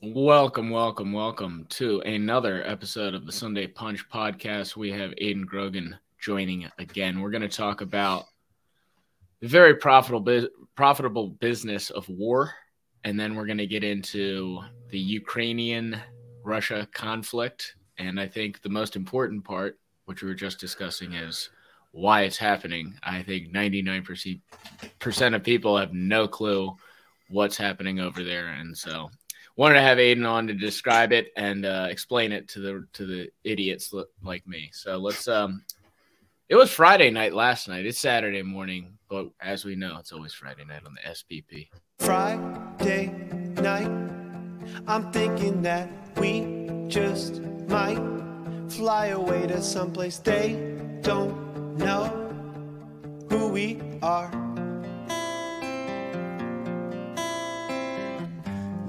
Welcome, welcome, welcome to another episode of the Sunday Punch podcast. We have Aidan Grogan joining again. We're going to talk about the very profitable profitable business of war, and then we're going to get into the Ukrainian Russia conflict. And I think the most important part, which we were just discussing, is why it's happening. I think 99% of people have no clue what's happening over there, and so wanted to have Aidan on to describe it and uh, explain it to the to the idiots like me. So let's. Um, it was Friday night last night. It's Saturday morning, but as we know, it's always Friday night on the SPP. Friday night, I'm thinking that we just might fly away to someplace they don't know who we are.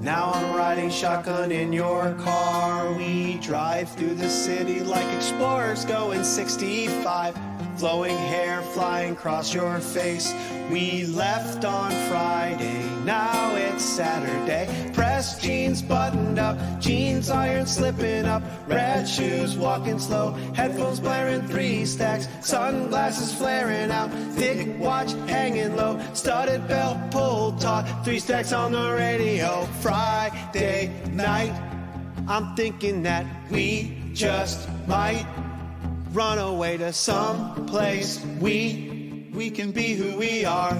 Now I'm riding shotgun in your car. We drive through the city like explorers going 65. Flowing hair flying across your face. We left on Friday, now it's Saturday. Pressed jeans buttoned up, jeans iron slipping up. Red shoes walking slow, headphones blaring three stacks. Sunglasses flaring out, thick watch hanging low. Studded belt pulled taut, three stacks on the radio. Friday night, I'm thinking that we just might run away to some place. We we can be who we are.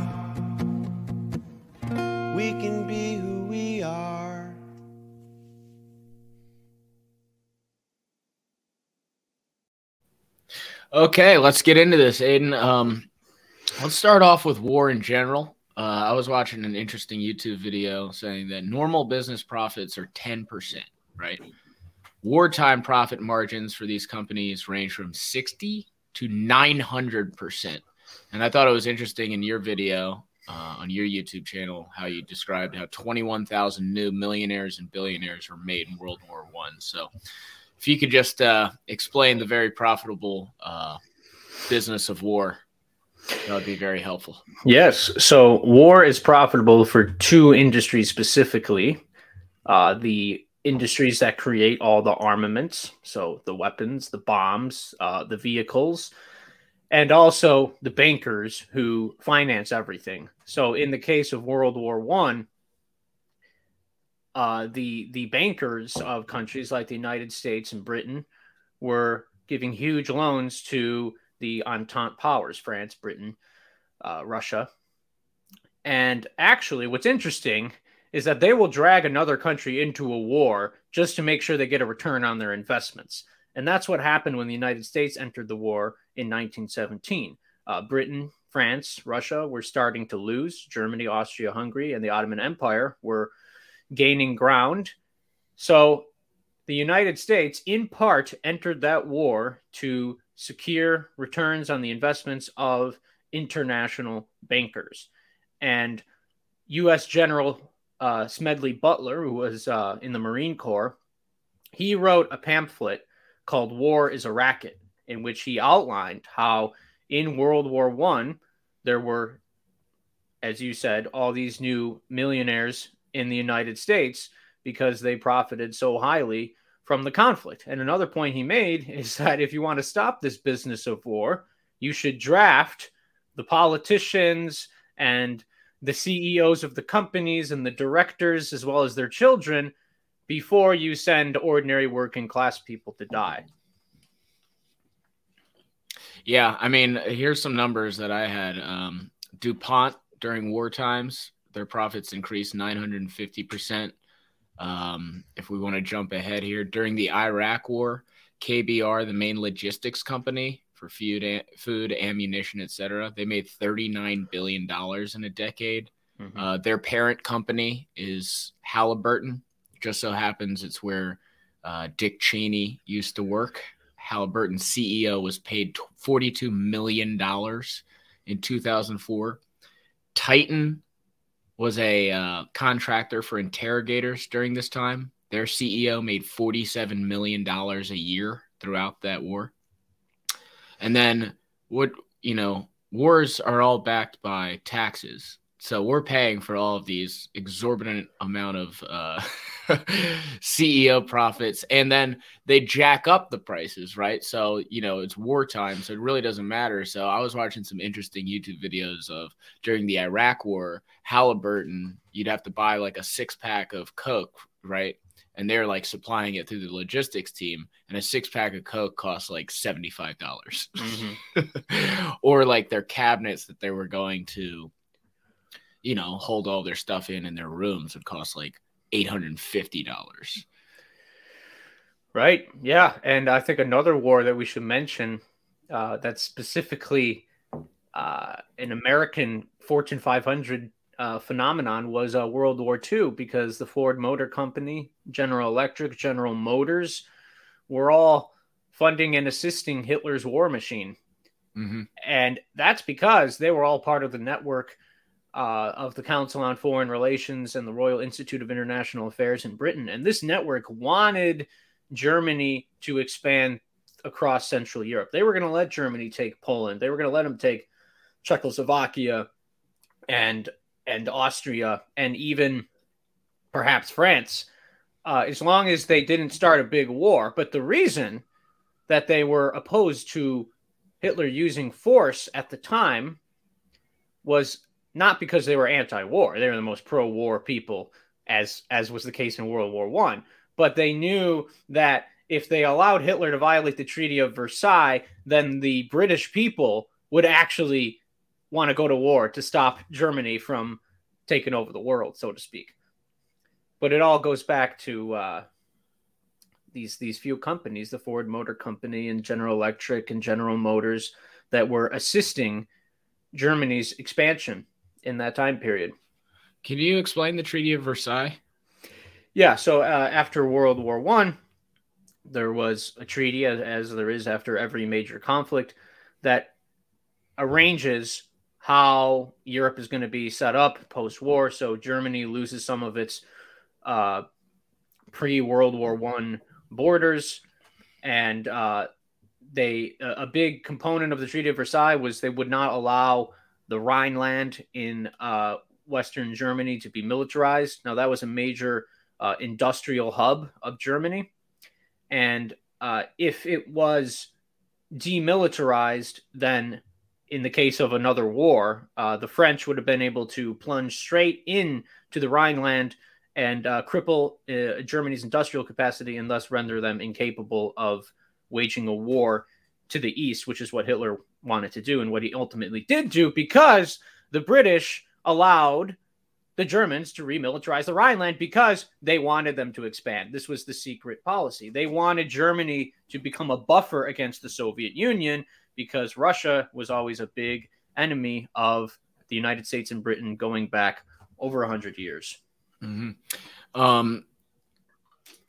We can be who we are. Okay let's get into this aidan um, let's start off with war in general. Uh, i was watching an interesting youtube video saying that normal business profits are 10% right wartime profit margins for these companies range from 60 to 900%. And I thought it was interesting in your video uh, on your YouTube channel how you described how 21,000 new millionaires and billionaires were made in World War One. So, if you could just uh, explain the very profitable uh, business of war, that would be very helpful. Yes. So, war is profitable for two industries specifically uh, the industries that create all the armaments, so the weapons, the bombs, uh, the vehicles, and also the bankers who finance everything. So, in the case of World War One, uh, the the bankers of countries like the United States and Britain were giving huge loans to the Entente powers: France, Britain, uh, Russia. And actually, what's interesting is that they will drag another country into a war just to make sure they get a return on their investments. And that's what happened when the United States entered the war in 1917. Uh, Britain, France, Russia were starting to lose. Germany, Austria, Hungary, and the Ottoman Empire were gaining ground. So the United States, in part, entered that war to secure returns on the investments of international bankers. And U.S. General uh, Smedley Butler, who was uh, in the Marine Corps, he wrote a pamphlet called "War Is a Racket," in which he outlined how in World War One there were, as you said, all these new millionaires in the United States because they profited so highly from the conflict. And another point he made is that if you want to stop this business of war, you should draft the politicians and the CEOs of the companies and the directors, as well as their children, before you send ordinary working class people to die. Yeah, I mean, here's some numbers that I had. Um, DuPont during war times, their profits increased 950%. Um, if we want to jump ahead here, during the Iraq war, KBR, the main logistics company, for food, food, ammunition, etc. They made thirty-nine billion dollars in a decade. Mm-hmm. Uh, their parent company is Halliburton. Just so happens it's where uh, Dick Cheney used to work. Halliburton CEO was paid forty-two million dollars in two thousand four. Titan was a uh, contractor for interrogators during this time. Their CEO made $47 million a year throughout that war. And then what, you know, wars are all backed by taxes. So we're paying for all of these exorbitant amount of uh, CEO profits, and then they jack up the prices, right? So you know it's wartime, so it really doesn't matter. So I was watching some interesting YouTube videos of during the Iraq War, Halliburton, you'd have to buy like a six pack of Coke, right? And they're like supplying it through the logistics team, and a six pack of Coke costs like seventy five dollars, mm-hmm. or like their cabinets that they were going to you know, hold all their stuff in in their rooms would cost like $850. Right. Yeah. And I think another war that we should mention uh, that's specifically uh, an American Fortune 500 uh, phenomenon was uh, World War II because the Ford Motor Company, General Electric, General Motors were all funding and assisting Hitler's war machine. Mm-hmm. And that's because they were all part of the network uh, of the Council on Foreign Relations and the Royal Institute of International Affairs in Britain. And this network wanted Germany to expand across Central Europe. They were going to let Germany take Poland. They were going to let them take Czechoslovakia and and Austria and even perhaps France, uh, as long as they didn't start a big war. But the reason that they were opposed to Hitler using force at the time was not because they were anti-war; they were the most pro-war people, as as was the case in World War One. But they knew that if they allowed Hitler to violate the Treaty of Versailles, then the British people would actually want to go to war to stop Germany from taking over the world, so to speak. But it all goes back to uh, these these few companies, the Ford Motor Company and General Electric and General Motors, that were assisting Germany's expansion in that time period. Can you explain the Treaty of Versailles? Yeah. So uh, after World War One, there was a treaty, as, as there is after every major conflict, that arranges how Europe is going to be set up post-war. So Germany loses some of its uh, pre-World War One borders, and uh, they a big component of the Treaty of Versailles was they would not allow the Rhineland in uh, Western Germany to be militarized. Now, that was a major uh, industrial hub of Germany. And uh, if it was demilitarized, then in the case of another war, uh, the French would have been able to plunge straight in to the Rhineland and uh, cripple uh, Germany's industrial capacity and thus render them incapable of waging a war to the east, which is what Hitler wanted to do and what he ultimately did do because the British allowed the Germans to remilitarize the Rhineland because they wanted them to expand. This was the secret policy. They wanted Germany to become a buffer against the Soviet Union because Russia was always a big enemy of the United States and Britain going back over 100 years. Mm-hmm. Um,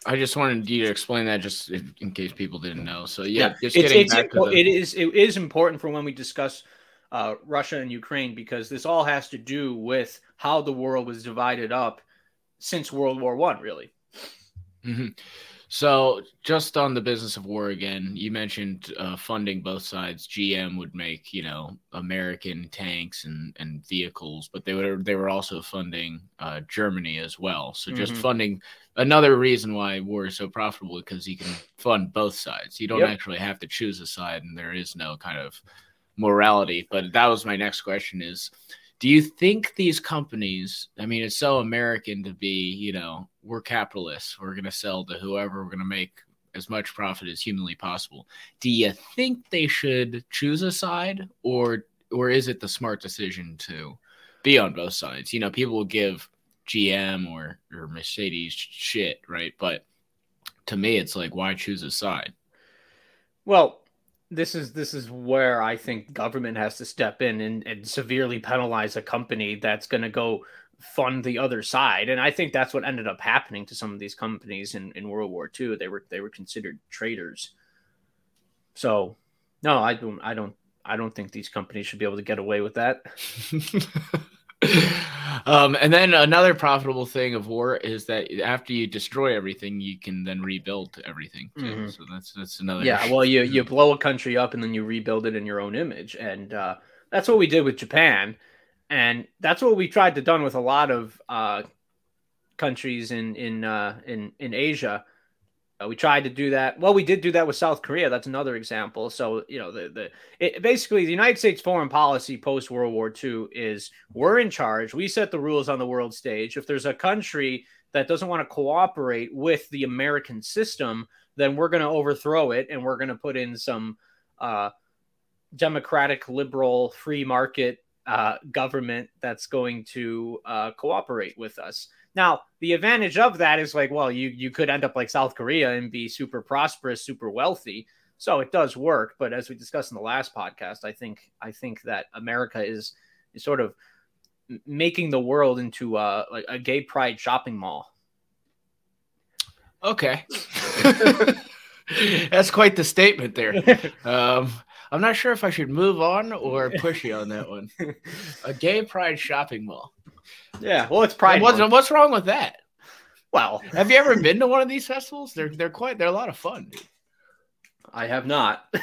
I just wanted you to explain that just in case people didn't know. So yeah, yeah. just getting it's back to the... it is it is important for when we discuss uh, Russia and Ukraine because this all has to do with how the world was divided up since World War One, really. Mm-hmm. So, just on the business of war again, you mentioned uh, funding both sides. GM would make, you know, American tanks and, and vehicles, but they were they were also funding uh, Germany as well. So, just mm-hmm. funding another reason why war is so profitable because you can fund both sides. You don't yep. actually have to choose a side, and there is no kind of morality. But that was my next question: is do you think these companies i mean it's so american to be you know we're capitalists. We're going to sell to whoever. We're going to make as much profit as humanly possible. Do you think they should choose a side or or is it the smart decision to be on both sides? You know people will give gm or or mercedes shit right? But to me it's like why choose a side? Well this is this is where I think government has to step in and, and severely penalize a company that's going to go fund the other side. And I think that's what ended up happening to some of these companies in, in World War II. They were they were considered traitors. So no, I don't I don't I don't think these companies should be able to get away with that. um, and then another profitable thing of war is that after you destroy everything, you can then rebuild everything. Mm-hmm. So that's that's another. Yeah, well, you you blow a country up and then you rebuild it in your own image, and uh, that's what we did with Japan. and that's what we tried to done with a lot of uh, countries in in uh, in in Asia. Uh, we tried to do that. Well, we did do that with South Korea. That's another example. So you know, the the it, basically the United States foreign policy post World War II is we're in charge. We set the rules on the world stage. If there's a country that doesn't want to cooperate with the American system, then we're going to overthrow it and we're going to put in some uh, democratic, liberal, free market uh, government that's going to uh, cooperate with us. Now, the advantage of that is like, well, you you could end up like South Korea and be super prosperous, super wealthy. So it does work, but as we discussed in the last podcast, I think I think that America is, is sort of making the world into a, like a gay pride shopping mall. Okay. That's quite the statement there. Um, I'm not sure if I should move on or push you on that one. A gay pride shopping mall. Yeah, well, it's pride. What's, what's wrong with that? Well, have you ever been to one of these festivals? They're they're quite they're a lot of fun. Dude. I have not.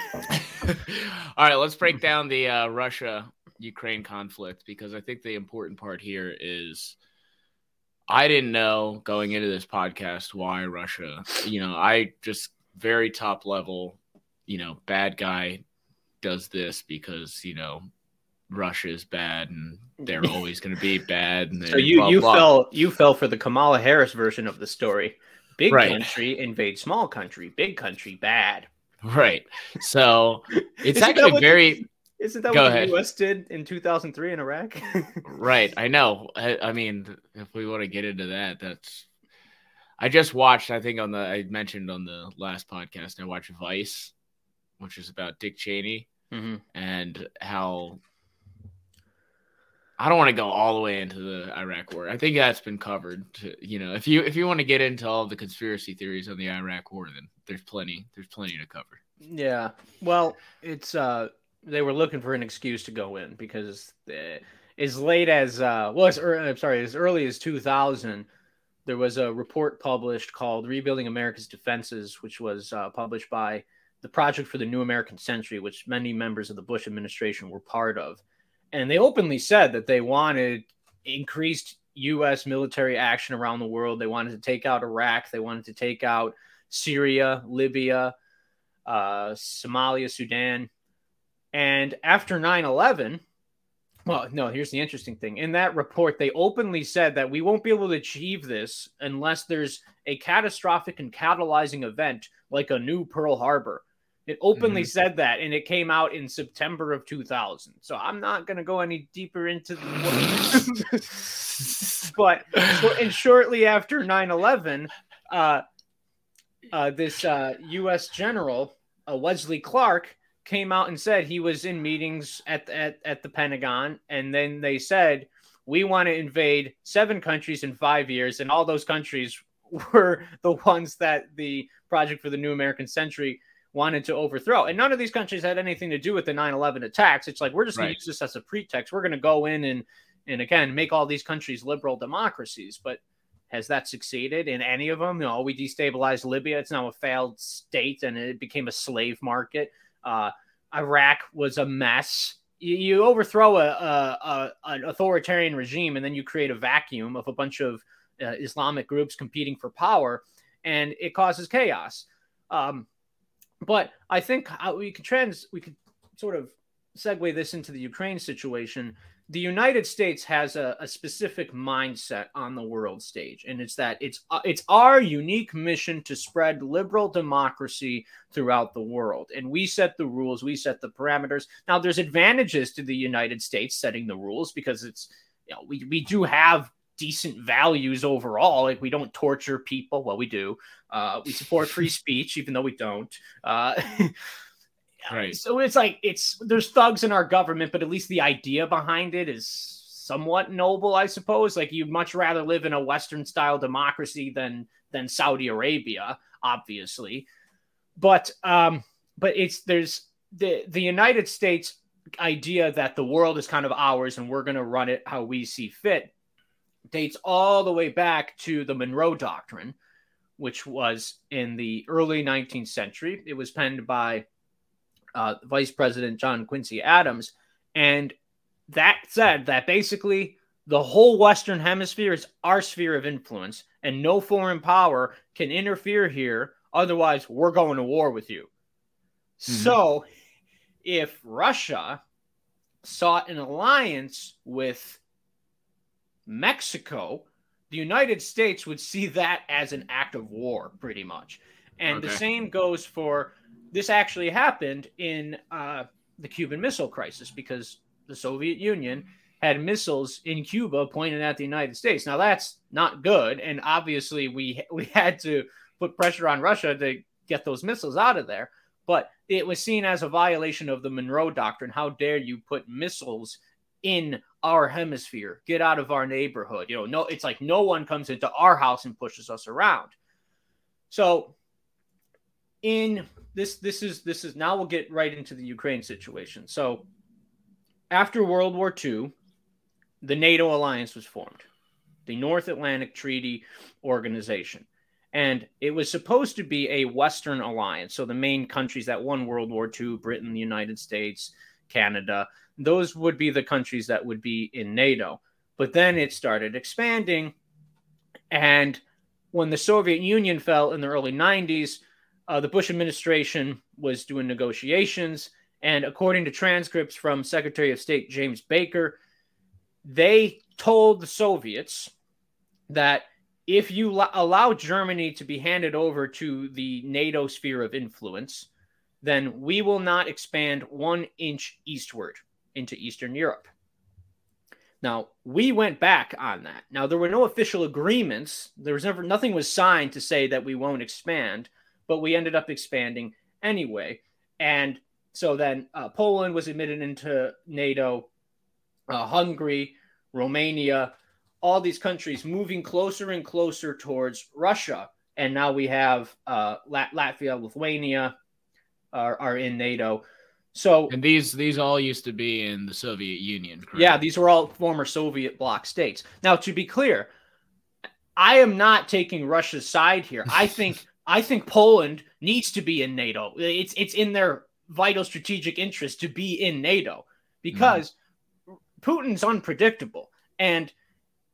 All right, let's break down the uh, Russia Ukraine conflict because I think the important part here is I didn't know going into this podcast why Russia. You know, I just very top level. You know, bad guy does this because you know Russia is bad and they're always going to be bad. And so you blah, you blah. fell you fell for the Kamala Harris version of the story. Big right. country invade small country. Big country bad. Right. So it's actually very. The, isn't that what ahead. the U.S. did in 2003 in Iraq? right. I know. I, I mean, if we want to get into that, that's. I just watched. I think on the I mentioned on the last podcast. I watched Vice, which is about Dick Cheney mm-hmm. and how I don't want to go all the way into the Iraq war. I think that's been covered. To, you know, if you if you want to get into all the conspiracy theories on the Iraq war, then there's plenty there's plenty to cover. Yeah. Well, it's uh they were looking for an excuse to go in because uh, as late as uh well, as, I'm sorry, as early as 2000, there was a report published called "Rebuilding America's Defenses," which was uh, published by the Project for the New American Century, which many members of the Bush administration were part of and they openly said that they wanted increased U.S. military action around the world. They wanted to take out Iraq. They wanted to take out Syria, Libya, uh, Somalia, Sudan. And after 9 11, well, no, here's the interesting thing. In that report, they openly said that we won't be able to achieve this unless there's a catastrophic and catalyzing event like a new Pearl Harbor it openly mm-hmm. said that, and it came out in September of 2000. So I'm not going to go any deeper into the. but and shortly after 9/11, uh, uh, this uh, U.S. general uh, Wesley Clark came out and said he was in meetings at, at at the Pentagon, and then they said we want to invade seven countries in five years, and all those countries were the ones that the Project for the New American Century wanted to overthrow. And none of these countries had anything to do with the 9/11 attacks. It's like we're just going to use this as a pretext. We're going to go in and and again make all these countries liberal democracies, but has that succeeded in any of them? You know, we destabilized Libya. It's now a failed state and it became a slave market. Uh, Iraq was a mess. You, you overthrow a, a, a, an authoritarian regime and then you create a vacuum of a bunch of uh, Islamic groups competing for power, and it causes chaos. Um, but I think we could trans we could sort of segue this into the Ukraine situation. The United States has a, a, specific mindset on the world stage, and it's that it's uh, it's our unique mission to spread liberal democracy throughout the world, and we set the rules, we set the parameters. Now, there's advantages to the United States setting the rules because it's you know we we do have decent values overall. Like we don't torture people. Well, we do. Uh, we support free speech, even though we don't. Uh, right. So it's like it's there's thugs in our government, but at least the idea behind it is somewhat noble, I suppose. Like you'd much rather live in a Western style democracy than than Saudi Arabia, obviously. But um, but it's there's the the United States idea that the world is kind of ours and we're going to run it how we see fit dates all the way back to the Monroe Doctrine, which was in the early 19th century. It was penned by uh, Vice President John Quincy Adams. And that said, that basically the whole Western Hemisphere is our sphere of influence, and no foreign power can interfere here. Otherwise, we're going to war with you. Mm-hmm. So, if Russia sought an alliance with Mexico, the United States would see that as an act of war, pretty much. And okay. the same goes for this actually happened in uh, the Cuban Missile Crisis because the Soviet Union had missiles in Cuba pointed at the United States. Now that's not good, and obviously we we had to put pressure on Russia to get those missiles out of there. But it was seen as a violation of the Monroe Doctrine. How dare you put missiles in our hemisphere? Get out of our neighborhood. You know, no, it's like no one comes into our house and pushes us around. So in this this is this is now we'll get right into the Ukraine situation. So after World War II, the NATO alliance was formed, the North Atlantic Treaty Organization. And it was supposed to be a Western alliance. So the main countries that won World War II, Britain, the United States, Canada, those would be the countries that would be in NATO. But then it started expanding. And when the Soviet Union fell in the early 90s, uh, the Bush administration was doing negotiations. And according to transcripts from Secretary of State James Baker, they told the Soviets that if you lo- allow Germany to be handed over to the NATO sphere of influence, then we will not expand one inch eastward into Eastern Europe. Now, we went back on that. Now, there were no official agreements. There was never, nothing was signed to say that we won't expand, but we ended up expanding anyway. And so then uh, Poland was admitted into NATO, uh, Hungary, Romania, all these countries moving closer and closer towards Russia. And now we have uh, Lat- Latvia, Lithuania are, are in NATO. So and these these all used to be in the Soviet Union. Correct? Yeah, these were all former Soviet bloc states. Now, to be clear, I am not taking Russia's side here. I think I think Poland needs to be in NATO. It's it's in their vital strategic interest to be in NATO because mm-hmm. Putin's unpredictable and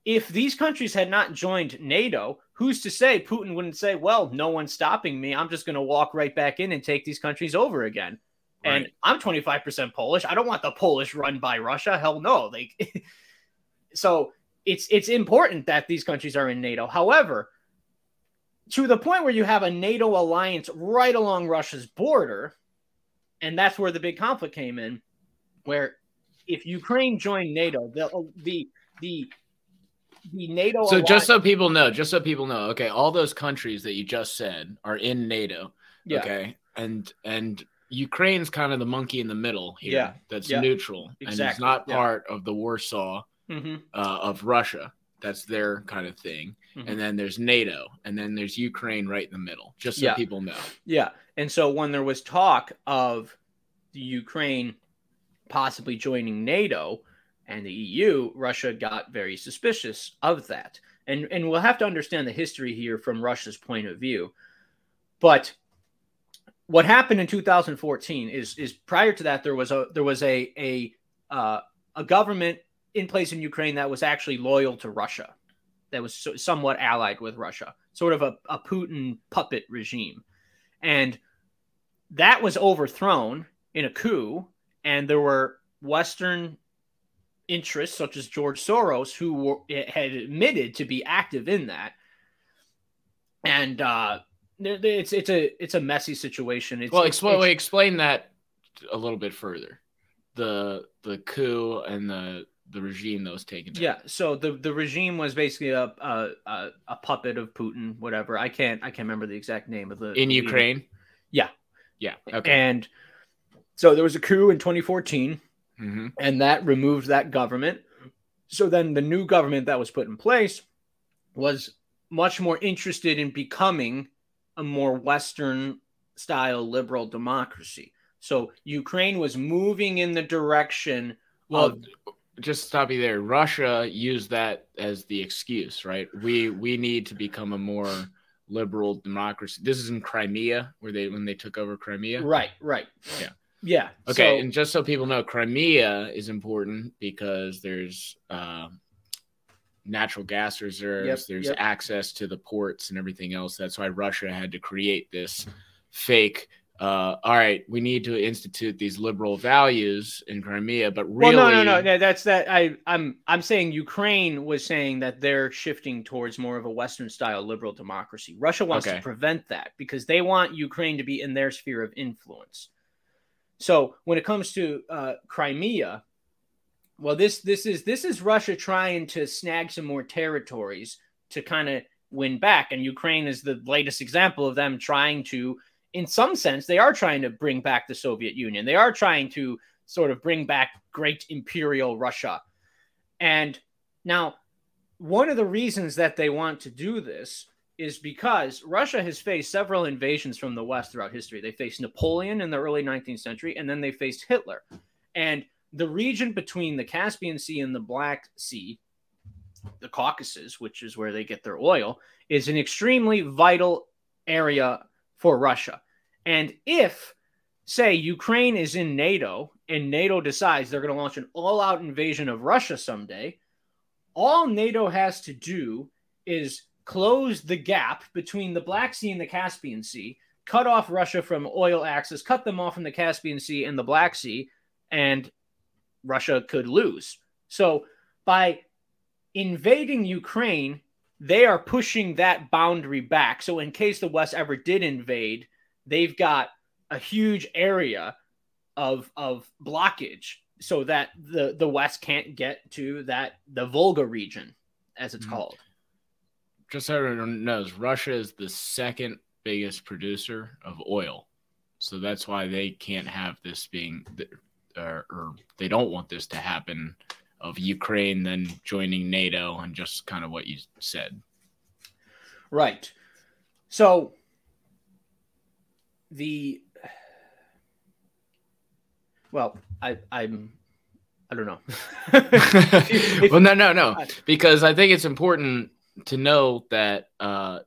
if these countries had not joined NATO, who's to say Putin wouldn't say, well, no one's stopping me. I'm just going to walk right back in and take these countries over again. Right. And I'm 25% Polish. I don't want the Polish run by Russia. Hell no. Like so it's it's important that these countries are in NATO. However, to the point where you have a NATO alliance right along Russia's border, and that's where the big conflict came in, where if Ukraine joined NATO, the the the the NATO. So just so people know, just so people know, okay, all those countries that you just said are in NATO. Yeah. Okay, and and Ukraine's kind of the monkey in the middle here. Yeah. That's yeah. neutral exactly. and it's not yeah. part of the Warsaw mm-hmm. uh, of Russia. That's their kind of thing. Mm-hmm. And then there's NATO, and then there's Ukraine right in the middle. Just so yeah. people know. Yeah, and so when there was talk of the Ukraine possibly joining NATO, and the EU, Russia got very suspicious of that. And, and we'll have to understand the history here from Russia's point of view. But what happened in 2014 is is prior to that there was a there was a a uh, a government in place in Ukraine that was actually loyal to Russia, that was so, somewhat allied with Russia, sort of a, a Putin puppet regime, and that was overthrown in a coup, and there were Western interests, such as George Soros, who were, had admitted to be active in that. And uh, it's it's a it's a messy situation. It's, well, explain it's, explain that a little bit further. The the coup and the the regime that was taken. Yeah, so the the regime was basically a a, a, a puppet of Putin, whatever. I can't I can't remember the exact name of the in the Ukraine. Yeah, yeah, okay. And so there was a coup in 2014 mm-hmm. and that removed that government. So then the new government that was put in place was much more interested in becoming a more Western style liberal democracy. So Ukraine was moving in the direction well, of just stop you there. Russia used that as the excuse, right? We we need to become a more liberal democracy. This is in Crimea, where they when they took over Crimea. Right, right. Yeah. Yeah. Okay, so- and just so people know, Crimea is important because there's uh, natural gas reserves, Yep, there's yep. access to the ports and everything else. That's why Russia had to create this fake. Uh, all right, we need to institute these liberal values in Crimea, but really, Well, no, no, no, no. That's that. I, I'm, I'm saying Ukraine was saying that they're shifting towards more of a Western-style liberal democracy. Russia wants Okay. to prevent that because they want Ukraine to be in their sphere of influence. So when it comes to uh, Crimea, well, this, this is this is Russia trying to snag some more territories to kind of win back, and Ukraine is the latest example of them trying to, in some sense, they are trying to bring back the Soviet Union. They are trying to sort of bring back great imperial Russia. And now, one of the reasons that they want to do this is because Russia has faced several invasions from the West throughout history. They faced Napoleon in the early 19th century, and then they faced Hitler. And the region between the Caspian Sea and the Black Sea, the Caucasus, which is where they get their oil, is an extremely vital area for Russia. And if, say, Ukraine is in NATO and NATO decides they're going to launch an all out invasion of Russia someday, all NATO has to do is close the gap between the Black Sea and the Caspian Sea, cut off Russia from oil access, cut them off from the Caspian Sea and the Black Sea, and Russia could lose. So by invading Ukraine, they are pushing that boundary back. So in case the West ever did invade, they've got a huge area of of blockage so that the the West can't get to that the Volga region, as it's Mhm. called. just so everyone knows, Russia is the second biggest producer of oil, so that's why they can't have this being, or, or they don't want this to happen, of Ukraine then joining NATO and just kind of what you said. Right. So the well, I I'm I don't know. Well, no, no, no, because I think it's important to know that uh,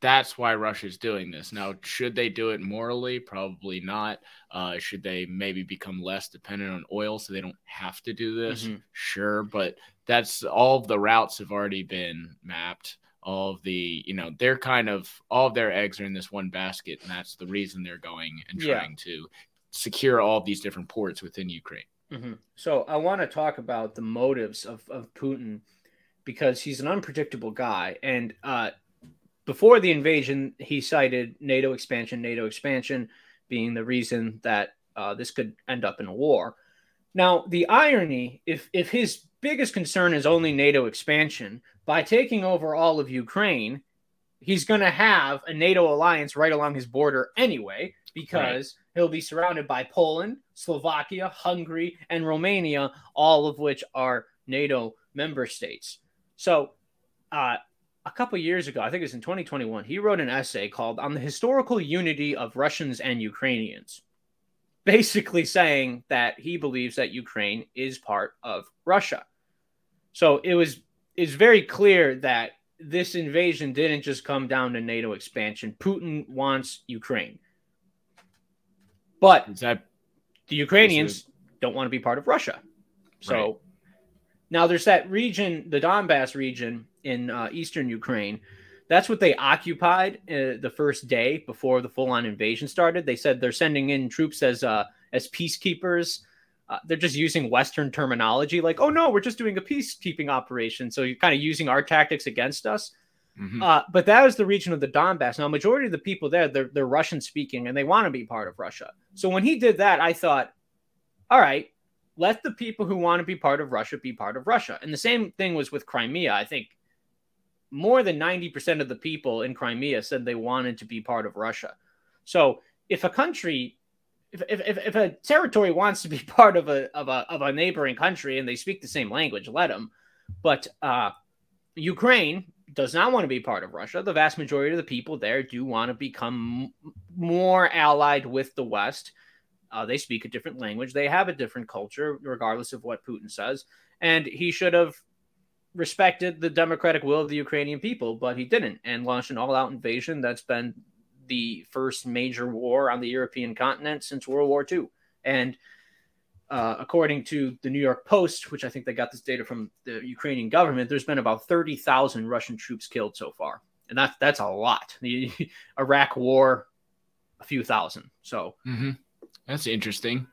that's why Russia's doing this. Now, should they do it morally? Probably not. Uh, should they maybe become less dependent on oil so they don't have to do this? Mhm. Sure, but that's all of the routes have already been mapped. All of the, you know, they're kind of all of their eggs are in this one basket, and that's the reason they're going and Yeah. trying to secure all of these different ports within Ukraine. Mhm. So I want to talk about the motives of, of Putin because he's an unpredictable guy. And uh, before the invasion, he cited NATO expansion, NATO expansion being the reason that uh, this could end up in a war. Now, the irony, if if his biggest concern is only NATO expansion, by taking over all of Ukraine, he's going to have a NATO alliance right along his border anyway, because he'll be surrounded by Poland, Slovakia, Hungary, and Romania, all of which are NATO member states. So, uh, a couple years ago, I think it was in 2021, he wrote an essay called On the Historical Unity of Russians and Ukrainians, basically saying that he believes that Ukraine is part of Russia. So it was it's very clear that this invasion didn't just come down to NATO expansion. Putin wants Ukraine. But that the Ukrainians don't want to be part of Russia. So Right. Now there's that region, the Donbass region in uh, eastern Ukraine. That's what they occupied uh, the first day before the full-on invasion started. They said they're sending in troops as uh, as peacekeepers. Uh, they're just using Western terminology, like, "Oh no, we're just doing a peacekeeping operation." So you're kind of using our tactics against us. Mhm. Uh, but that was the region of the Donbass. Now, majority of the people there, they're, they're Russian speaking and they want to be part of Russia. So when he did that, I thought, all right, let the people who want to be part of Russia be part of Russia. And the same thing was with Crimea. I think more than 90% of the people in Crimea said they wanted to be part of Russia. So if a country, if, if, if, a territory wants to be part of a, of, a, of a neighboring country and they speak the same language, let them. But uh, Ukraine does not want to be part of Russia. The vast majority of the people there do want to become more allied with the West. Uh, they speak a different language. They have a different culture, regardless of what Putin says. And he should have respected the democratic will of the Ukrainian people, but he didn't and launched an all out invasion that's been the first major war on the European continent since World War II. And uh, according to the New York Post, which I think they got this data from the Ukrainian government, there's been about 30,000 Russian troops killed so far. And that's, that's a lot. The Iraq war, a few thousand. So mm-hmm. That's interesting.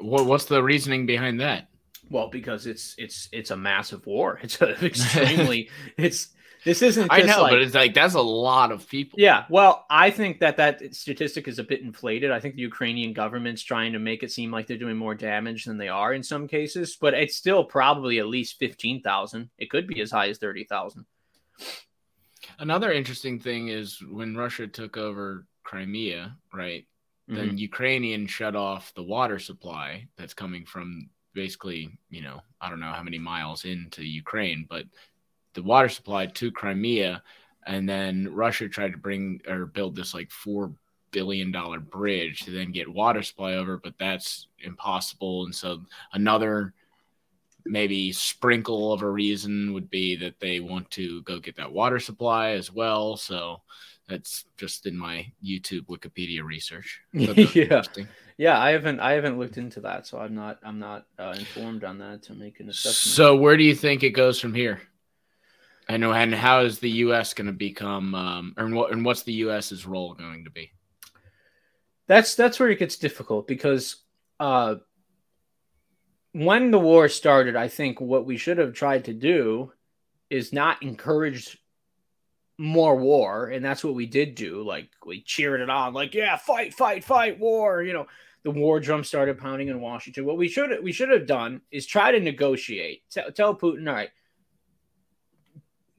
What, what's the reasoning behind that? Well, because it's it's it's a massive war. It's a extremely it's this isn't. I know, like, but it's like that's a lot of people. Yeah. Well, I think that that statistic is a bit inflated. I think the Ukrainian government's trying to make it seem like they're doing more damage than they are in some cases, but it's still probably at least fifteen thousand. It could be as high as thirty thousand. Another interesting thing is when Russia took over Crimea, right? Mm-hmm. Then Ukrainian shut off the water supply that's coming from basically, you know, I don't know how many miles into Ukraine, but the water supply to Crimea, and then Russia tried to bring or build this like four billion dollar bridge to then get water supply over, but that's impossible. And so another maybe sprinkle of a reason would be that they want to go get that water supply as well. So that's just in my YouTube Wikipedia research. yeah, yeah. I haven't I haven't looked into that, so I'm not I'm not uh, informed on that to make an assessment. So where do you think it goes from here? I know, and how is the U.S. going to become, um, and what, and what's the U.S.'s role going to be? That's that's where it gets difficult because uh, when the war started, I think what we should have tried to do is not encourage more war, and that's what we did do. Like we cheered it on, like yeah, fight, fight, fight, war. You know, the war drum started pounding in Washington. What we should we should have done is try to negotiate. Tell, tell Putin, all right,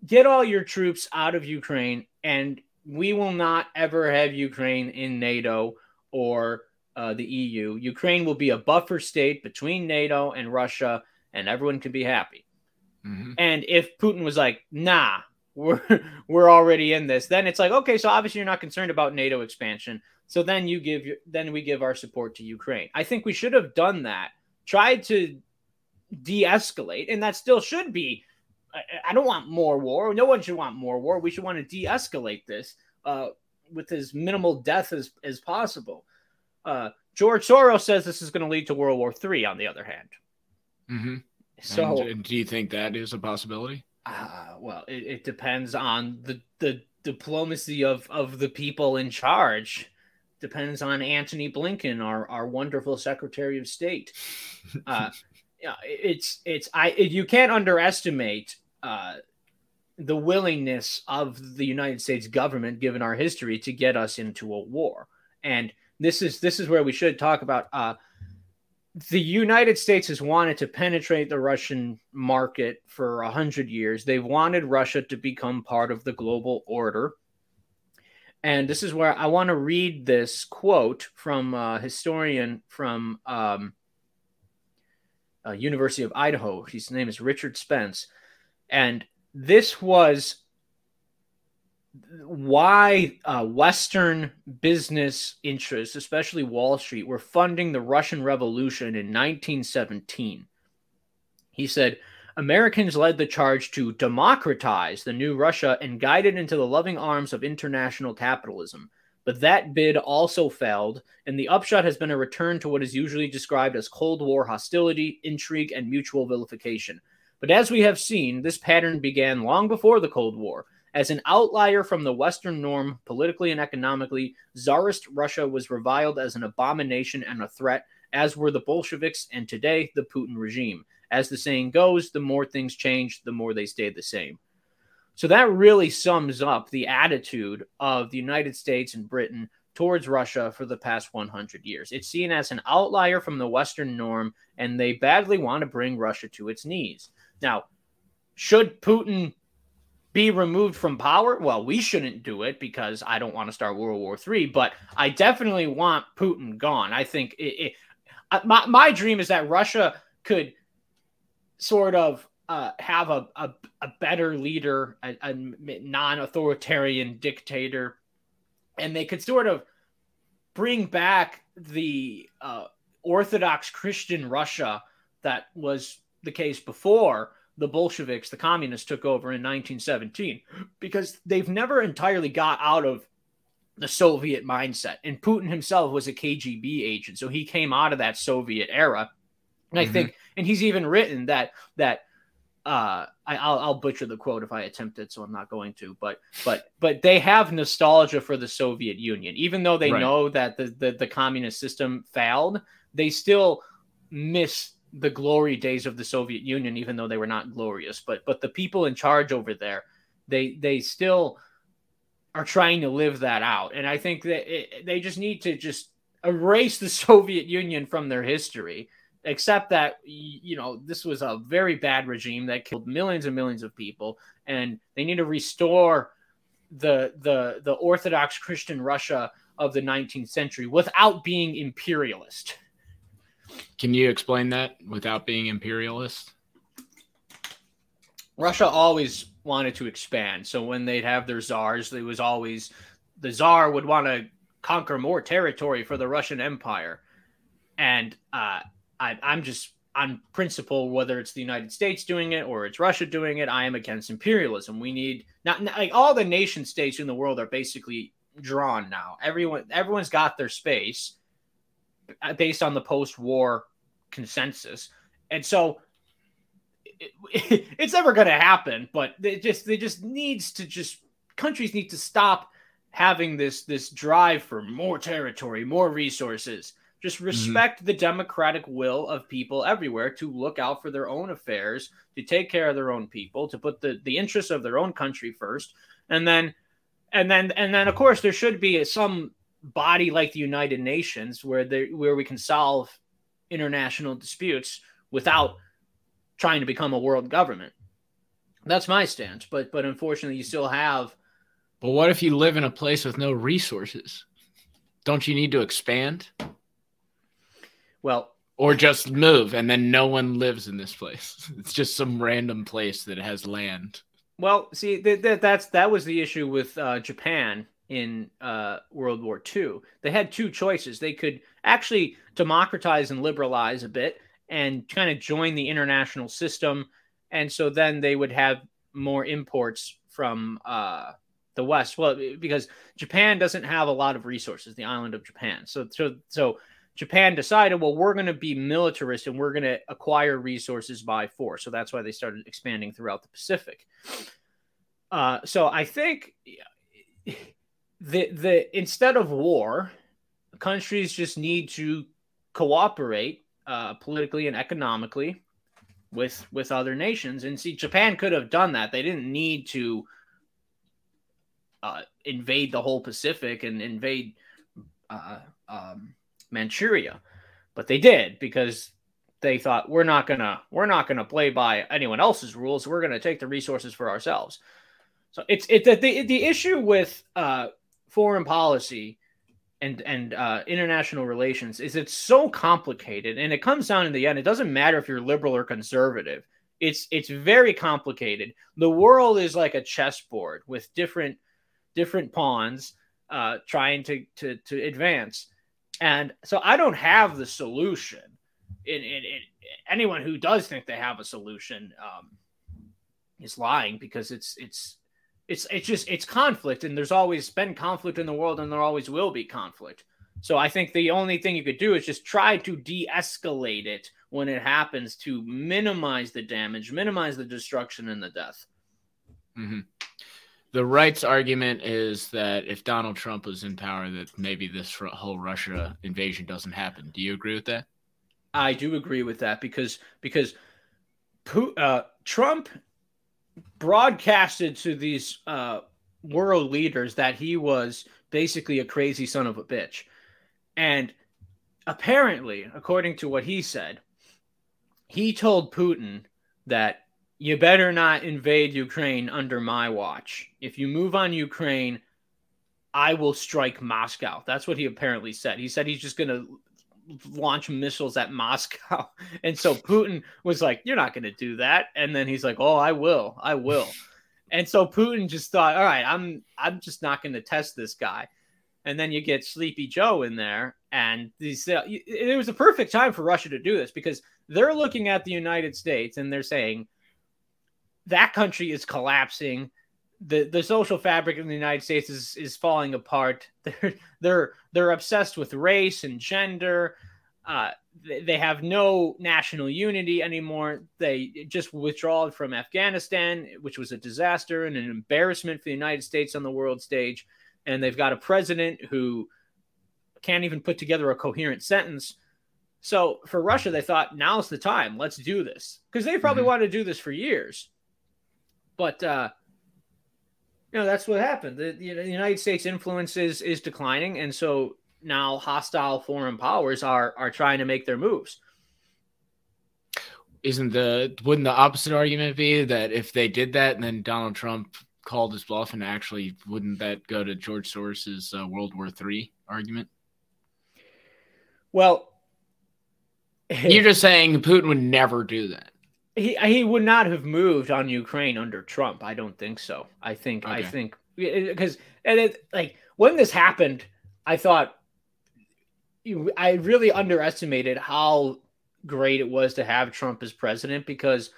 get all your troops out of Ukraine, and we will not ever have Ukraine in NATO or uh, the EU. Ukraine will be a buffer state between NATO and Russia, and everyone can be happy. Mm-hmm. And if Putin was like, "Nah, we're we're already in this," then it's like, okay, so obviously you're not concerned about NATO expansion. So then you give your, then we give our support to Ukraine. I think we should have done that. Tried to de-escalate, and that still should be I, I, don't want more war. No one should want more war. We should want to de-escalate this uh, with as minimal death as as possible. Uh, George Soros says this is going to lead to World War III. On the other hand, mm-hmm. so and do you think that is a possibility? Uh, well, it, it depends on the the diplomacy of of the people in charge. Depends on Antony Blinken, our our wonderful Secretary of State. Uh, yeah, it's it's I you can't underestimate uh, the willingness of the United States government, given our history, to get us into a war. And this is this is where we should talk about. Uh, the United States has wanted to penetrate the Russian market for a hundred years. They've wanted Russia to become part of the global order. And this is where I want to read this quote from a historian from um, University of Idaho. His name is Richard Spence. And this was why uh, Western business interests, especially Wall Street, were funding the Russian Revolution in 1917. He said, Americans led the charge to democratize the new Russia and guide it into the loving arms of international capitalism. But that bid also failed, and the upshot has been a return to what is usually described as Cold War hostility, intrigue, and mutual vilification. But as we have seen, this pattern began long before the Cold War. As an outlier from the Western norm, politically and economically, Tsarist Russia was reviled as an abomination and a threat, as were the Bolsheviks and today the Putin regime. As the saying goes, the more things change, the more they stay the same. So that really sums up the attitude of the United States and Britain towards Russia for the past 100 years. It's seen as an outlier from the Western norm, and they badly want to bring Russia to its knees. Now, should Putin be removed from power? Well, we shouldn't do it because I don't want to start World War III, but I definitely want Putin gone. I think it, it, my, my dream is that Russia could sort of uh, have a, a, a, better leader, a, a non authoritarian dictator, and they could sort of bring back the uh, Orthodox Christian Russia that was the case before the Bolsheviks, the communists, took over in 1917, because they've never entirely got out of the Soviet mindset. And Putin himself was a KGB agent, so he came out of that Soviet era. And I mm-hmm. think, and he's even written that that uh, I, will I'll butcher the quote if I attempt it, so I'm not going to. But but but they have nostalgia for the Soviet Union, even though they right. know that the, the the communist system failed. They still miss the glory days of the Soviet Union, even though they were not glorious. But but the people in charge over there, they they still are trying to live that out, and I think that it, they just need to just erase the Soviet Union from their history except that you know this was a very bad regime that killed millions and millions of people and they need to restore the the the orthodox christian russia of the 19th century without being imperialist can you explain that without being imperialist russia always wanted to expand so when they'd have their czars it was always the czar would want to conquer more territory for the russian empire and uh, I, I'm just on principle, whether it's the United States doing it or it's Russia doing it, I am against imperialism. We need not like all the nation states in the world are basically drawn now. Everyone, everyone's got their space based on the post-war consensus, and so it, it, it's never going to happen. But it just, they just needs to just countries need to stop having this this drive for more territory, more resources just mm-hmm. respect mm-hmm. the democratic will of people everywhere to look out for their own affairs, to take care of their own people, to put the, the interests of their own country first. And then and then and then of course there should be some body like the United Nations where there where we can solve international disputes without trying to become a world government. That's my stance. But but unfortunately you still have But what if you live in a place with no resources? Don't you need to expand? Well, or just move and then no one lives in this place. It's just some random place that has land. Well, see, th- th- that's that was the issue with uh, Japan in uh, World War II. They had two choices. They could actually democratize and liberalize a bit and kind of join the international system, and so then they would have more imports from uh, the West. Well, because Japan doesn't have a lot of resources, the island of Japan. So, so, so Japan decided, well, we're going to be militarist and we're going to acquire resources by force. So that's why they started expanding throughout the Pacific. Uh, so I think the the instead of war, countries just need to cooperate uh, politically and economically with with other nations. And see, Japan could have done that. They didn't need to uh, invade the whole Pacific and invade. Uh, um, Manchuria. But they did because they thought we're not gonna we're not gonna play by anyone else's rules. We're gonna take the resources for ourselves. So it's the the, the issue with uh, foreign policy and and uh, international relations is it's so complicated, and it comes down in the end. It doesn't matter if you're liberal or conservative. It's it's very complicated. The world is like a chessboard with different different pawns uh, trying to to to advance. And so I don't have the solution. In, in, in anyone who does think they have a solution um, is lying because it's it's it's it's just it's conflict and there's always been conflict in the world and there always will be conflict. So I think the only thing you could do is just try to de-escalate it when it happens to minimize the damage, minimize the destruction and the death. Mm-hmm the right's argument is that if Donald Trump was in power, that maybe this whole Russia invasion doesn't happen. Do you agree with that? I do agree with that because because uh, Trump broadcasted to these uh, world leaders that he was basically a crazy son of a bitch, and apparently, according to what he said, he told Putin that you better not invade Ukraine under my watch. If you move on Ukraine, I will strike Moscow. That's what he apparently said. He said he's just going to launch missiles at Moscow. And so Putin was like, You're not going to do that. And then he's like, Oh, I will. I will. and so Putin just thought, All right, I'm I'm just not going to test this guy. And then you get Sleepy Joe in there. And these, uh, it was a perfect time for Russia to do this because they're looking at the United States and they're saying, that country is collapsing. The the social fabric in the United States is is falling apart. They're they're they're obsessed with race and gender. Uh, they have no national unity anymore. They just withdrawed from Afghanistan, which was a disaster and an embarrassment for the United States on the world stage. And they've got a president who can't even put together a coherent sentence. So for Russia, they thought now's the time. Let's do this because they probably mm-hmm. wanted to do this for years. But uh, you know that's what happened. The, the United States influence is is declining, and so now hostile foreign powers are are trying to make their moves. Isn't the wouldn't the opposite argument be that if they did that and then Donald Trump called his bluff and actually wouldn't that go to George Soros's uh, World War III argument? Well, you're just saying Putin would never do that. He he would not have moved on Ukraine under Trump. I don't think so. I think okay. I think because and it like when this happened, I thought I really underestimated how great it was to have Trump as president because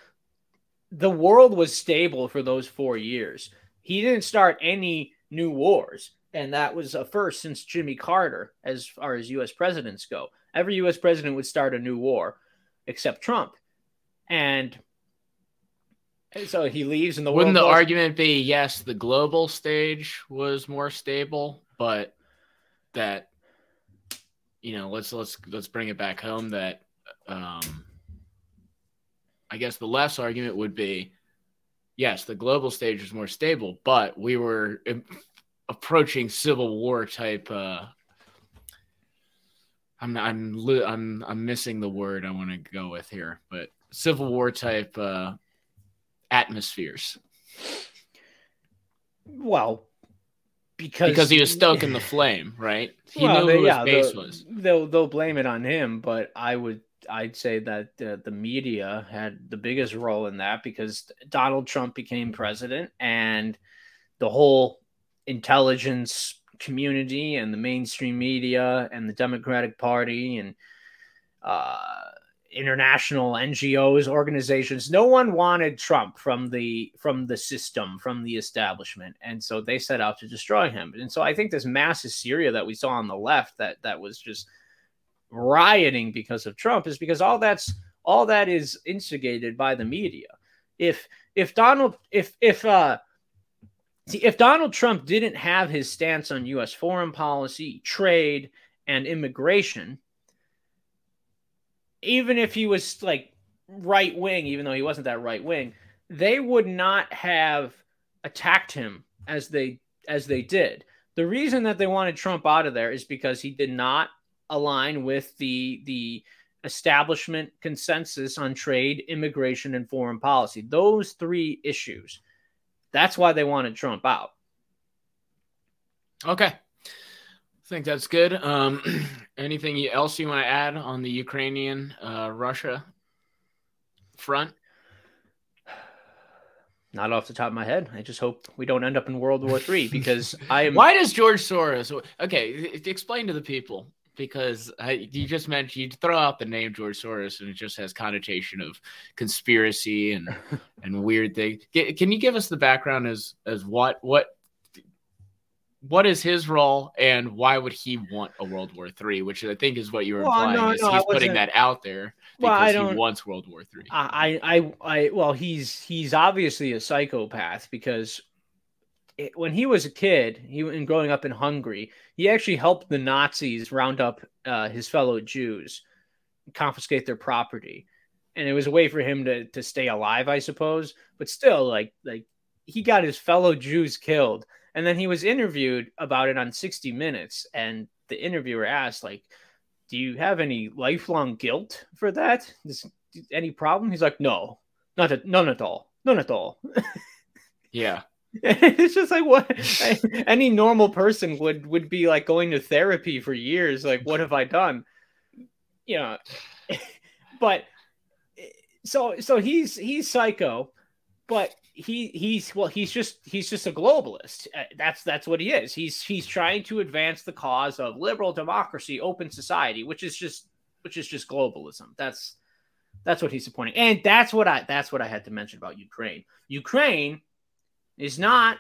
the world was stable for those four years. He didn't start any new wars, and that was a first since Jimmy Carter, as far as U.S. presidents go. Every U.S. president would start a new war, except Trump, and so he leaves, and the wouldn't the argument be yes, the global stage was more stable, but that you know, let's let's let's bring it back home that um, I guess the left's argument would be yes, the global stage was more stable, but we were approaching civil war type. Uh, I'm I'm I'm I'm missing the word I want to go with here, but civil war type uh, atmospheres. Well, because because he was stoking the flame, right? He well, knew who yeah, his base was. They'll they'll blame it on him, but I would I'd say that uh, the media had the biggest role in that because Donald Trump became president and the whole intelligence community and the mainstream media and the Democratic Party and uh, international NGOs, organizations. No one wanted Trump from the from the system, from the establishment, and so they set out to destroy him. And so I think this mass hysteria that we saw on the left that that was just rioting because of Trump is because all that's all that is instigated by the media. If if Donald if if uh see if Donald Trump didn't have his stance on US foreign policy, trade, and immigration, even if he was like right wing, even though he wasn't that right wing, they would not have attacked him as they as they did. The reason that they wanted Trump out of there is because he did not align with the the establishment consensus on trade, immigration, and foreign policy. Those three issues. That's why they wanted Trump out. Okay think that's good. Um, anything else you want to add on the Ukrainian uh, Russia front? Not off the top of my head. I just hope we don't end up in World War Three because I am. Why does George Soros? Okay, explain to the people because I, you just mentioned you throw out the name George Soros and it just has connotation of conspiracy and and weird thing. Can you give us the background as as what what what is his role and why would he want a World War Three? Which I think is what you were well, implying. No, is no, he's putting that out there because well, I don't, he wants World War Three. I, I, I, well, he's he's obviously a psychopath because it, when he was a kid, he and growing up in Hungary, he actually helped the Nazis round up uh, his fellow Jews, confiscate their property, and it was a way for him to to stay alive, I suppose. But still, like like he got his fellow Jews killed and then he was interviewed about it on 60 Minutes, and the interviewer asked, like, do you have any lifelong guilt for that? Is, any problem? He's like, no, not a, none at all, none at all. yeah. it's just like what any normal person would would be like going to therapy for years. Like, what have I done? You know, but eh, so so he's he's psycho, but he he's well he's just he's just a globalist uh, that's that's what he is he's he's trying to advance the cause of liberal democracy open society which is just which is just globalism that's that's what he's supporting and that's what i that's what i had to mention about ukraine ukraine is not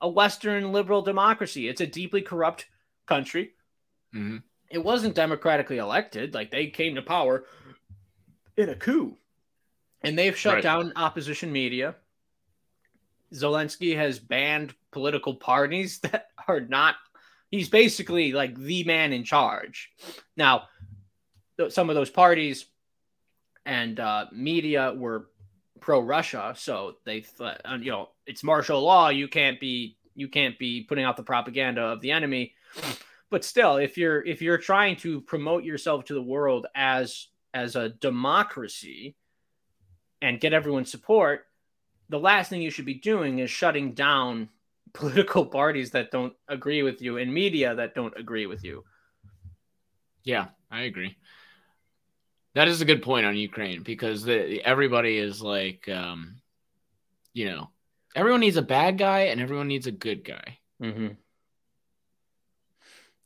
a Western liberal democracy. It's a deeply corrupt country. Mhm. It wasn't democratically elected. Like they came to power in a coup. And they've shut Right. down opposition media. Zelensky has banned political parties that are not, he's basically like the man in charge. Now, th- some of those parties and uh, media were pro Russia, so they, th- uh, you know, it's martial law. You can't be, you can't be putting out the propaganda of the enemy. But still, if you're if you're trying to promote yourself to the world as as a democracy and get everyone's support, the last thing you should be doing is shutting down political parties that don't agree with you and media that don't agree with you. Yeah, I agree. That is a good point on Ukraine because the, everybody is like, um, you know, everyone needs a bad guy and everyone needs a good guy. Mm-hmm.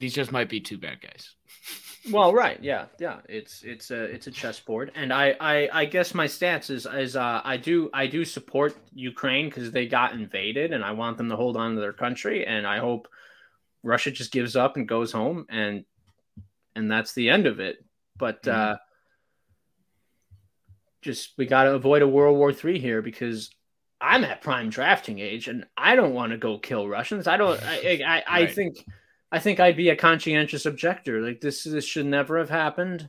These just might be two bad guys. Well, right, yeah, yeah. It's it's a it's a chessboard, and I I, I guess my stance is is uh, I do I do support Ukraine because they got invaded, and I want them to hold on to their country, and I hope Russia just gives up and goes home, and and that's the end of it. But uh, just we got to avoid a World War Three here because I'm at prime drafting age, and I don't want to go kill Russians. I don't. I I, I, I Right. think I think I'd be a conscientious objector. Like this, this should never have happened.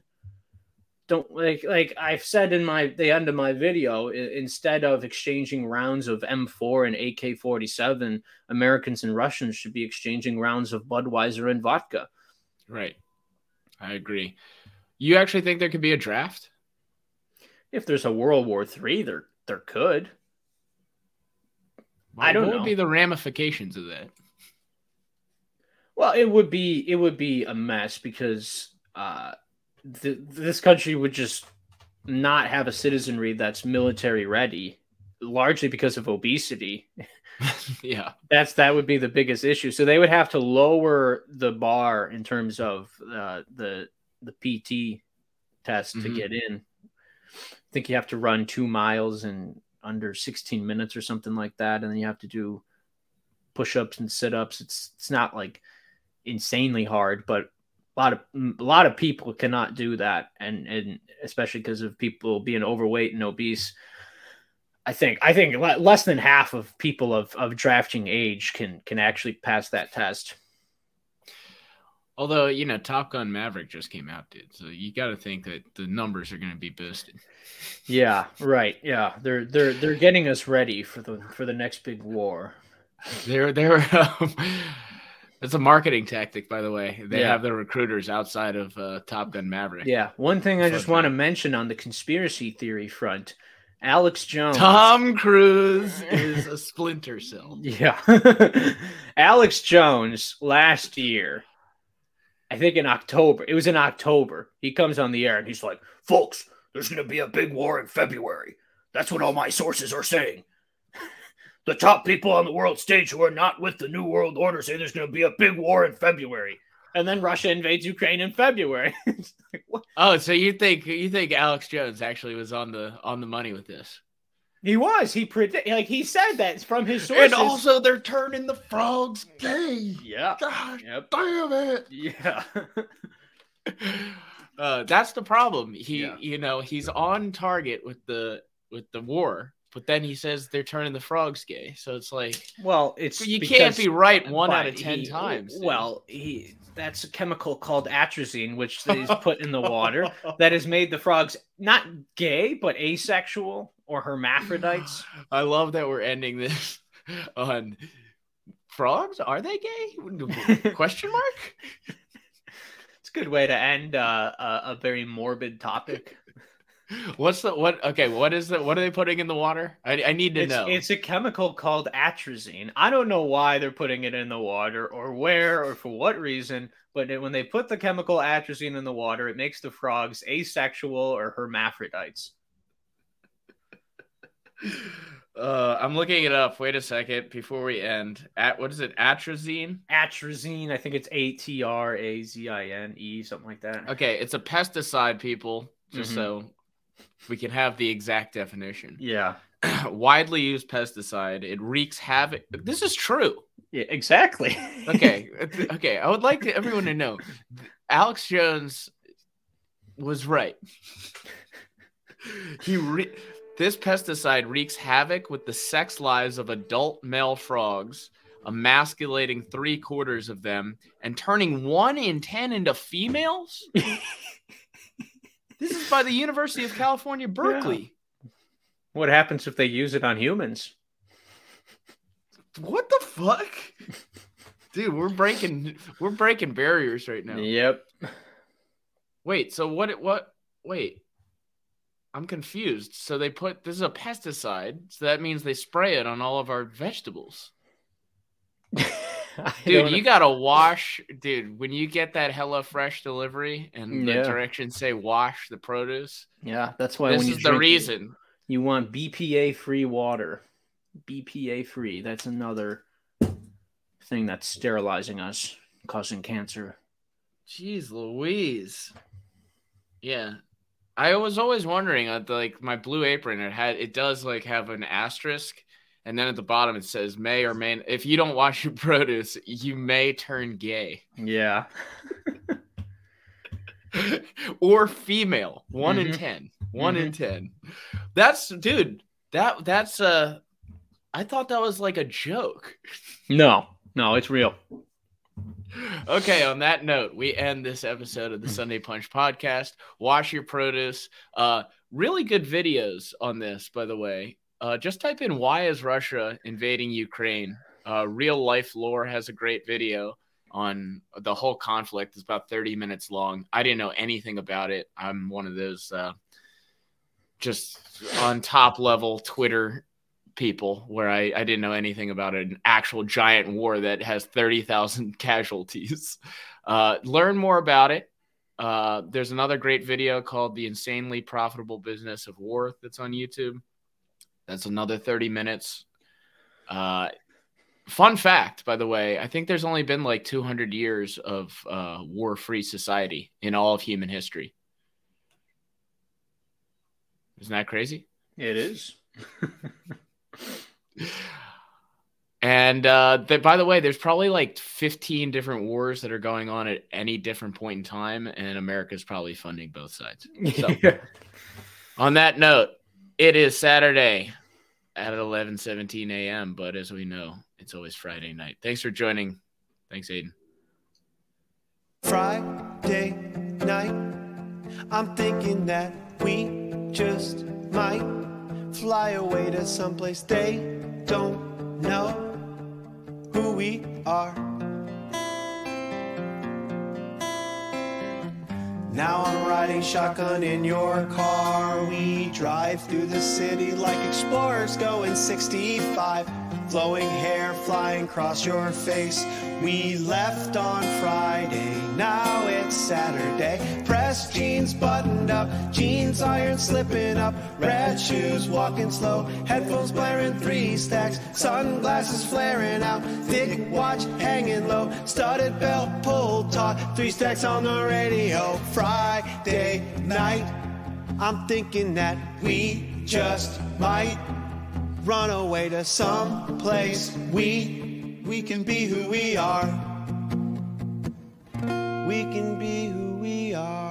Don't like like I've said in my the end of my video. Instead of exchanging rounds of M4 and AK-47, Americans and Russians should be exchanging rounds of Budweiser and vodka. Right. I agree. You actually think there could be a draft? If there's a World War Three, there there could. I don't what know. would be the ramifications of that? Well, it would be it would be a mess because uh, th- this country would just not have a citizenry that's military ready, largely because of obesity. yeah. That's that would be the biggest issue. So they would have to lower the bar in terms of uh, the the PT test to Mhm. get in. I think you have to run two miles in under 16 minutes or something like that, and then you have to do push-ups and sit-ups. It's it's not like insanely hard, but a lot of a lot of people cannot do that, and and especially because of people being overweight and obese. I think I think less than half of people of, of drafting age can can actually pass that test. Although, you know, Top Gun Maverick just came out, dude. So you got to think that the numbers are going to be boosted. Yeah, right. Yeah, they're they're they're getting us ready for the for the next big war. They're they're um, it's a marketing tactic, by the way. They Yeah. have their recruiters outside of uh, Top Gun Maverick. Yeah, one thing I just want to mention on the conspiracy theory front, Alex Jones. Tom Cruise is a splinter cell. Yeah. Alex Jones last year, I think in October, it was in October, he comes on the air and he's like, folks, there's going to be a big war in February. That's what all my sources are saying. The top people on the world stage who are not with the New World Order say there's going to be a big war in February. And then Russia invades Ukraine in February. Like. Oh, so you think you think Alex Jones actually was on the on the money with this? He was. He predict like he said that from his sources. And also, they're turning the frogs gay. yeah. God Yep. damn it! Yeah. uh, that's the problem. He, Yeah. you know, he's on target with the with the war, but then he says they're turning the frogs gay. So it's like Well, it's you can't be right one out of ten he- times. dude. Well, he that's a chemical called atrazine, which is put in the water that has made the frogs not gay but asexual or hermaphrodites. I love that we're ending this on frogs. Are they gay? Question mark. It's a good way to end uh, a, a very morbid topic. What's the what? Okay, what is the what are they putting in the water? I, I need to It's, know. it's a chemical called atrazine. I don't know why they're putting it in the water or where or for what reason, but it, when they put the chemical atrazine in the water, it makes the frogs asexual or hermaphrodites. Uh, I'm looking it up. Wait a second before we end. At what is it? Atrazine. atrazine. I think it's A T R A Z I N E, something like that. Okay, it's a pesticide, people. Just Mhm. so we can have the exact definition. Yeah. widely used pesticide. It wreaks havoc. This is true. Yeah, exactly. Okay, okay. I would like everyone to know, Alex Jones was right. he re- this pesticide wreaks havoc with the sex lives of adult male frogs, emasculating three quarters of them and turning one in ten into females. this is by the University of California, Berkeley. Yeah. What happens if they use it on humans? What the fuck? Dude, we're breaking we're breaking barriers right now. Yep. Wait, so what what wait. I'm confused. So they put this is a pesticide, so that means they spray it on all of our vegetables. dude, you gotta wash, dude. When you get that HelloFresh delivery and yeah. the directions say wash the produce, yeah, that's why. This is the reason you want BPA free water. BPA free. That's another thing that's sterilizing us, causing cancer. Jeez, Louise. Yeah, I was always wondering, uh, like my blue apron, it had it does like have an asterisk, and then at the bottom it says may or may. If you don't wash your produce, you may turn gay. Yeah. or female. One mm-hmm. in ten. One mm-hmm. in ten. That's dude. That that's uh. I thought that was like a joke. No, no, it's real okay, on that note, we end this episode of the Sunday Punch podcast. Wash your produce. Uh, really good videos on this, by the way. Uh, just type in "Why is Russia invading Ukraine?" Uh, Real Life Lore has a great video on the whole conflict. It's about 30 minutes long. I didn't know anything about it. I'm one of those uh, just on top level Twitter people where I, I didn't know anything about an actual giant war that has 30,000 casualties. Uh, learn more about it. Uh, there's another great video called The Insanely Profitable Business of War that's on YouTube. That's another 30 minutes. Uh, fun fact, by the way, I think there's only been like 200 years of uh, war free society in all of human history. Isn't that crazy? It is. And uh, by the way, there's probably like 15 different wars that are going on at any different point in time, and America's probably funding both sides. So, yeah. on that note, it is Saturday at 11:17 a.m. But as we know, it's always Friday night. Thanks for joining. Thanks, Aidan. Friday night, I'm thinking that we just might fly away to someplace they don't know who we are. Now I'm riding shotgun in your car. We drive through the city like explorers going 65. Flowing hair flying across your face. We left on Friday, now it's Saturday. Pressed jeans buttoned up, jeans iron slipping up. Red shoes walking slow, headphones blaring three stacks. Sunglasses flaring out, thick watch hanging low. Studded belt pulled taut, three stacks on the radio. Friday night, I'm thinking that we just might run away to some place we we can be who we are we can be who we are